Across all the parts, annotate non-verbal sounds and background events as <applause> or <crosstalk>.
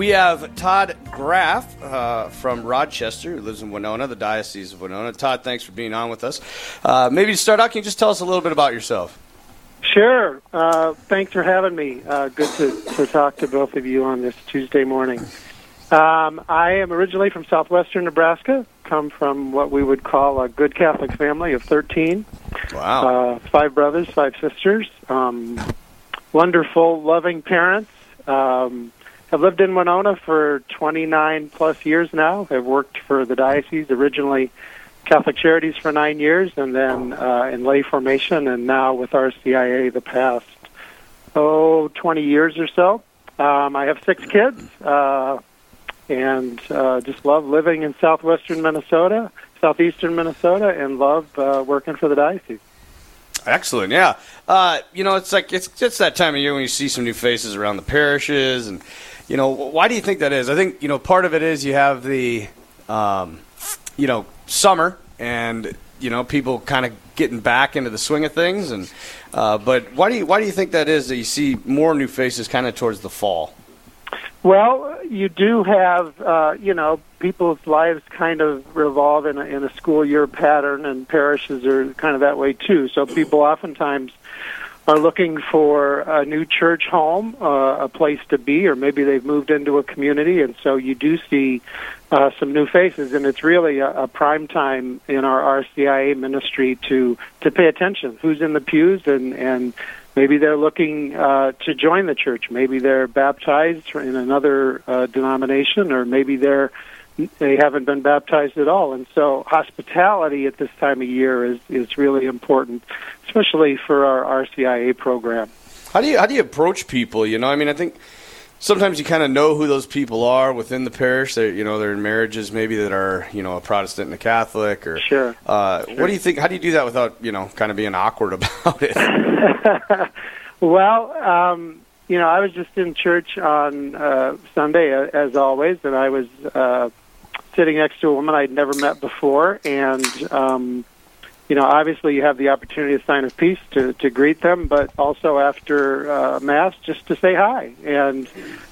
we have Todd Graff uh, from Rochester, who lives in Winona, the Diocese of Winona. Todd, thanks for being on with us. Uh, maybe to start out, can you just tell us a little bit about yourself? Sure. Uh, thanks for having me. Uh, good to, to talk to both of you on this Tuesday morning. Um, I am originally from southwestern Nebraska, come from what we would call a good Catholic family of 13. Wow. Uh, five brothers, five sisters. Um, wonderful, loving parents. Um, have lived in Winona for 29 plus years now. I've worked for the diocese, originally Catholic Charities for nine years, and then uh, in lay formation, and now with RCIA the past, oh, 20 years or so. Um, I have six kids. Uh, and uh, just love living in southwestern Minnesota, southeastern Minnesota, and love uh, working for the diocese. Excellent, yeah. Uh, you know, it's like it's it's that time of year when you see some new faces around the parishes, and you know, why do you think that is? I think you know part of it is you have the, um, you know, summer, and you know people kind of getting back into the swing of things, and uh, but why do you why do you think that is that you see more new faces kind of towards the fall? Well, you do have, uh, you know, people's lives kind of revolve in a, in a school year pattern, and parishes are kind of that way too. So people oftentimes are looking for a new church home, uh, a place to be, or maybe they've moved into a community, and so you do see uh, some new faces, and it's really a, a prime time in our RCIA ministry to to pay attention. Who's in the pews, and and maybe they're looking uh, to join the church. Maybe they're baptized in another uh, denomination, or maybe they're they haven't been baptized at all. And so, hospitality at this time of year is is really important, especially for our RCIA program. How do you how do you approach people? You know, I mean, I think sometimes you kind of know who those people are within the parish. They're you know they're in marriages maybe that are you know a Protestant and a Catholic or sure. Uh, sure. What do you think? How do you do that without you know kind of being awkward <laughs> about it? <laughs> well, um, you know, I was just in church on uh, Sunday as always, and I was uh, sitting next to a woman I'd never met before, and um, you know, obviously you have the opportunity to sign of peace to to greet them, but also after uh, mass just to say hi. And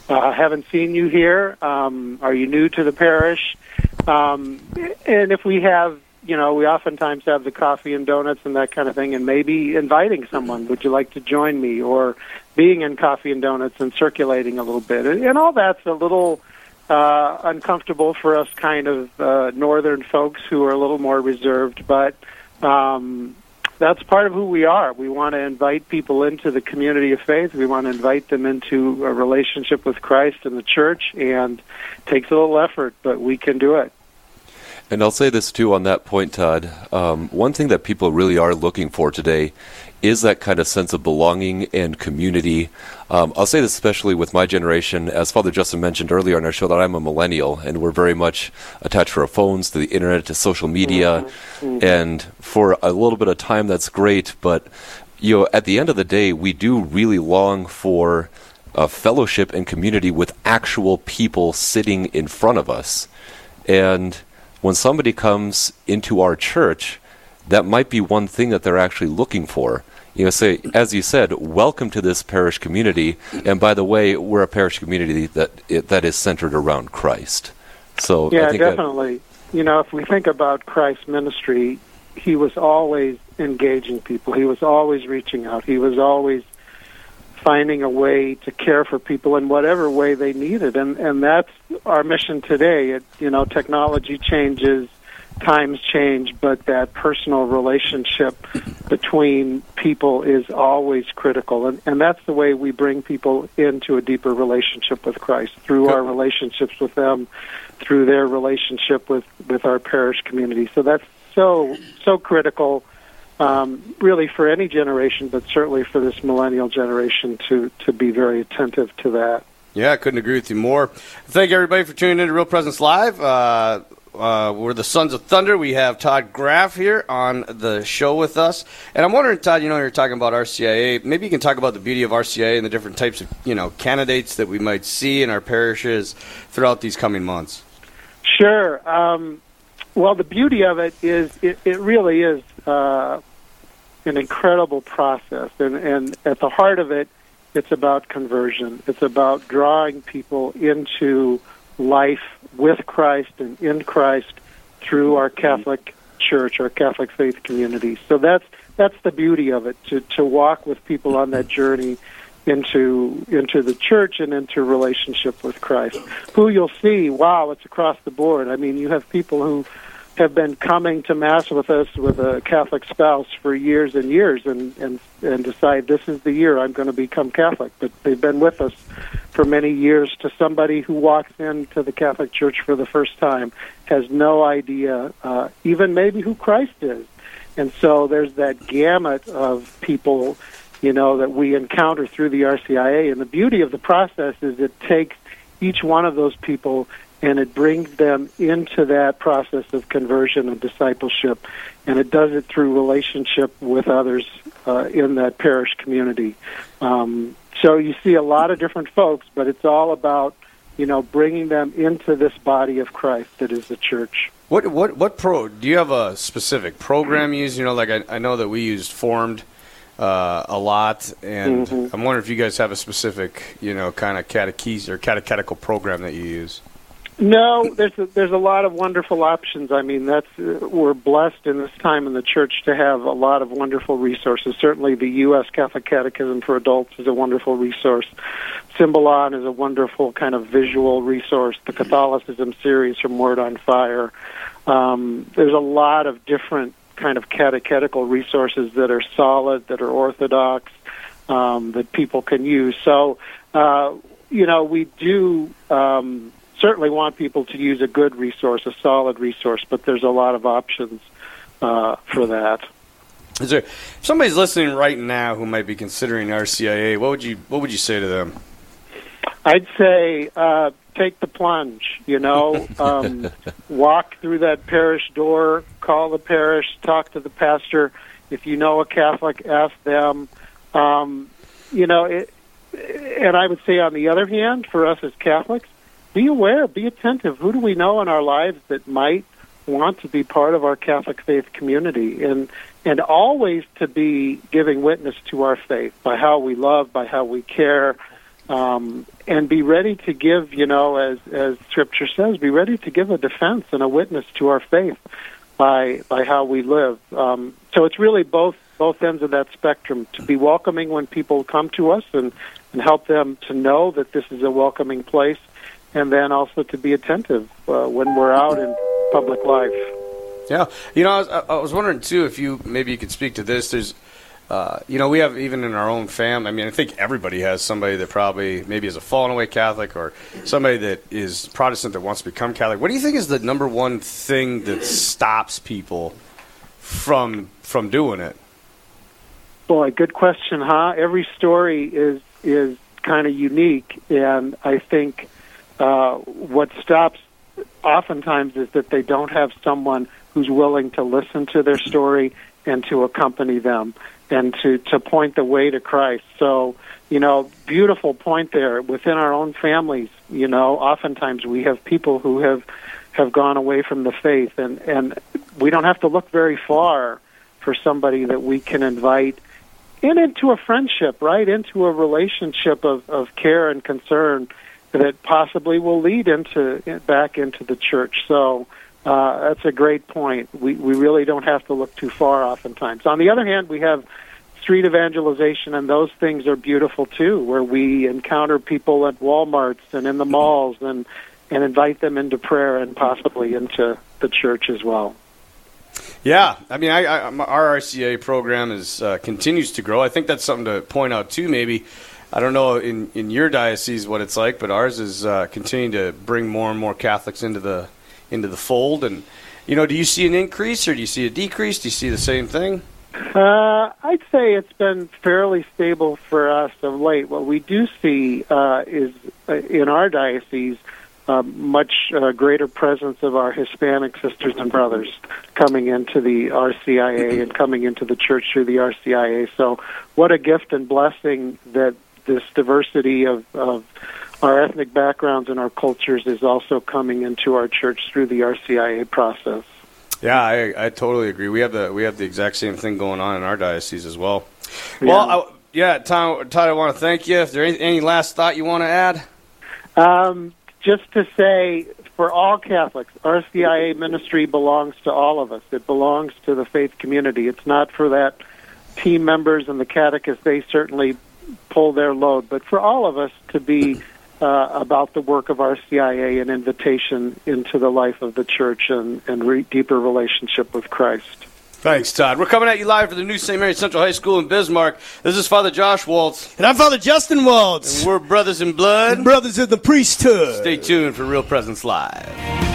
uh, haven't seen you here. Um, are you new to the parish? Um, and if we have you know, we oftentimes have the coffee and donuts and that kind of thing, and maybe inviting someone, would you like to join me? Or being in coffee and donuts and circulating a little bit. And all that's a little uh, uncomfortable for us kind of uh, northern folks who are a little more reserved, but um, that's part of who we are. We want to invite people into the community of faith. We want to invite them into a relationship with Christ and the church, and it takes a little effort, but we can do it. And I'll say this too on that point, Todd. Um, one thing that people really are looking for today is that kind of sense of belonging and community. Um, I'll say this especially with my generation, as Father Justin mentioned earlier on our show, that I'm a millennial, and we're very much attached to our phones, to the internet, to social media, mm-hmm. mm-hmm. and for a little bit of time, that's great. But you know, at the end of the day, we do really long for a fellowship and community with actual people sitting in front of us, and when somebody comes into our church that might be one thing that they're actually looking for. You know, say as you said, welcome to this parish community. And by the way, we're a parish community that it, that is centered around Christ. So yeah, definitely. That, you know, if we think about Christ's ministry, he was always engaging people. He was always reaching out. He was always finding a way to care for people in whatever way they needed and and that's our mission today it you know technology changes times change, but that personal relationship between people is always critical. And, and that's the way we bring people into a deeper relationship with Christ through our relationships with them, through their relationship with, with our parish community. So that's so, so critical. Um, really for any generation, but certainly for this millennial generation to, to be very attentive to that. Yeah, I couldn't agree with you more. Thank everybody for tuning in to Real Presence Live. Uh, uh, we're the Sons of Thunder. We have Todd Graff here on the show with us, and I'm wondering, Todd, you know, you're talking about RCIA. Maybe you can talk about the beauty of RCIA and the different types of you know candidates that we might see in our parishes throughout these coming months. Sure. Um, well, the beauty of it is it, it really is uh, an incredible process, and, and at the heart of it it's about conversion. It's about drawing people into life with Christ and in Christ through our Catholic Church, our Catholic faith community. So that's that's the beauty of it to to walk with people on that journey into into the church and into relationship with Christ. Who you'll see, wow, it's across the board. I mean, you have people who have been coming to mass with us with a Catholic spouse for years and years, and and and decide this is the year I'm going to become Catholic. But they've been with us for many years. To somebody who walks into the Catholic Church for the first time, has no idea, uh, even maybe who Christ is, and so there's that gamut of people, you know, that we encounter through the RCIA. And the beauty of the process is it takes each one of those people and it brings them into that process of conversion and discipleship, and it does it through relationship with others uh, in that parish community. Um, so you see a lot of different folks, but it's all about you know bringing them into this body of Christ that is the church. What what what pro? Do you have a specific program you use? You know, like I, I know that we used Formed uh, a lot, and Mhm. I'm wondering if you guys have a specific, you know, kind of catechesis or catechetical program that you use. No, there's a, there's a lot of wonderful options. I mean, that's we're blessed in this time in the church to have a lot of wonderful resources. Certainly, the U.S. Catholic Catechism for Adults is a wonderful resource. Symbolon is a wonderful kind of visual resource. The Catholicism series from Word on Fire. Um, there's a lot of different kind of catechetical resources that are solid, that are orthodox, um, that people can use. So, uh, you know, we do. Um, certainly want people to use a good resource, a solid resource, but there's a lot of options uh, for that. Is there if somebody's listening right now who might be considering RCIA? What would you what would you say to them? I'd say uh, take the plunge. You know, <laughs> um, walk through that parish door, call the parish, talk to the pastor. If you know a Catholic, ask them. Um, you know, it, and I would say on the other hand, for us as Catholics, be aware, be attentive. Who do we know in our lives that might want to be part of our Catholic faith community, and and always to be giving witness to our faith by how we love, by how we care, um, and be ready to give. You know, as as Scripture says, be ready to give a defense and a witness to our faith by by how we live. Um, so it's really both both ends of that spectrum to be welcoming when people come to us and and help them to know that this is a welcoming place and then also to be attentive uh, when we're out in public life. Yeah, you know, I was, I was wondering too if you maybe you could speak to this. There's, uh, you know, we have even in our own family. I mean, I think everybody has somebody that probably maybe is a fallen away Catholic or somebody that is Protestant that wants to become Catholic. What do you think is the number one thing that stops people from from doing it? Boy, good question, huh? Every story is is kind of unique, and I think uh, what stops oftentimes is that they don't have someone who's willing to listen to their story and to accompany them and to to point the way to Christ. So, you know, beautiful point there within our own families, you know, oftentimes we have people who have have gone away from the faith and and we don't have to look very far for somebody that we can invite in into a friendship, right? Into a relationship of of care and concern that possibly will lead into back into the church. So uh, that's a great point. We we really don't have to look too far. Oftentimes, on the other hand, we have street evangelization, and those things are beautiful too, where we encounter people at WalMarts and in the malls, and and invite them into prayer and possibly into the church as well. Yeah, I mean, I, I, our RCA program is uh, continues to grow. I think that's something to point out too. Maybe I don't know in, in your diocese what it's like, but ours is uh, continuing to bring more and more Catholics into the into the fold. And you know, do you see an increase or do you see a decrease? Do you see the same thing? Uh, I'd say it's been fairly stable for us of late. What we do see uh, is uh, in our diocese uh, much uh, greater presence of our Hispanic sisters and brothers coming into the RCIA and coming into the church through the RCIA. So, what a gift and blessing that this diversity of, of our ethnic backgrounds and our cultures is also coming into our church through the RCIA process. Yeah, I, I totally agree. We have the we have the exact same thing going on in our diocese as well. Well, I, yeah, Todd, Todd, I want to thank you. If there any, any last thought you want to add? Um, just to say, for all Catholics, RCIA ministry belongs to all of us. It belongs to the faith community. It's not for that team members and the catechists. They certainly pull their load, but for all of us to be uh, about the work of RCIA and invitation into the life of the church and, and re- deeper relationship with Christ. Thanks, Todd. We're coming at you live from the new St. Mary Central High School in Bismarck. This is Father Josh Waltz. And I'm Father Justin Waltz. And we're brothers in blood. Brothers in the priesthood. Stay tuned for Real Presence Live.